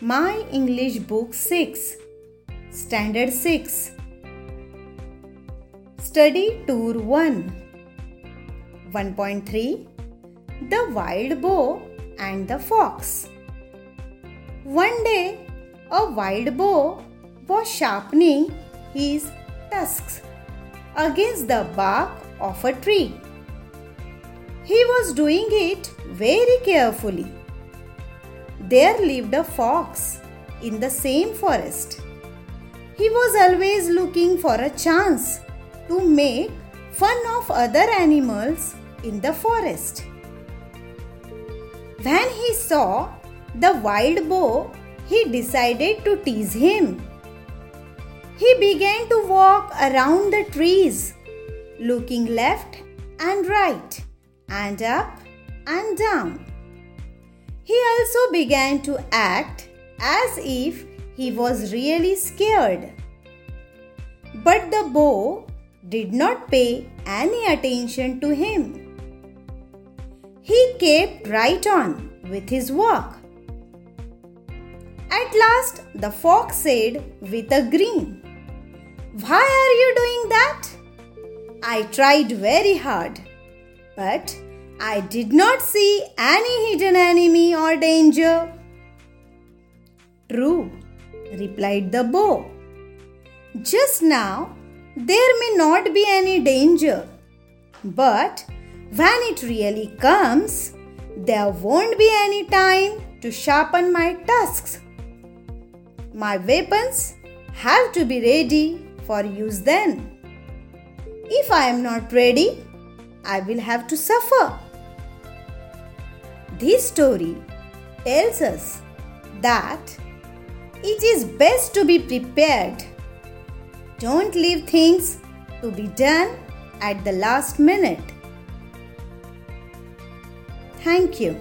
My English Book 6, Standard 6. Study Tour 1 1.3 The Wild Boar and the Fox. One day, a wild boar was sharpening his tusks against the bark of a tree. He was doing it very carefully there lived a fox in the same forest. He was always looking for a chance to make fun of other animals in the forest. When he saw the wild boar, he decided to tease him. He began to walk around the trees, looking left and right, and up and down. He also began to act as if he was really scared. But the boar did not pay any attention to him. He kept right on with his work. At last, the fox said with a grin, Why are you doing that? I tried very hard, but I did not see any hidden enemy danger. True, replied the boar. Just now, there may not be any danger, but when it really comes, there won't be any time to sharpen my tusks. My weapons have to be ready for use then. If I am not ready, I will have to suffer. This story tells us that it is best to be prepared. Don't leave things to be done at the last minute. Thank you.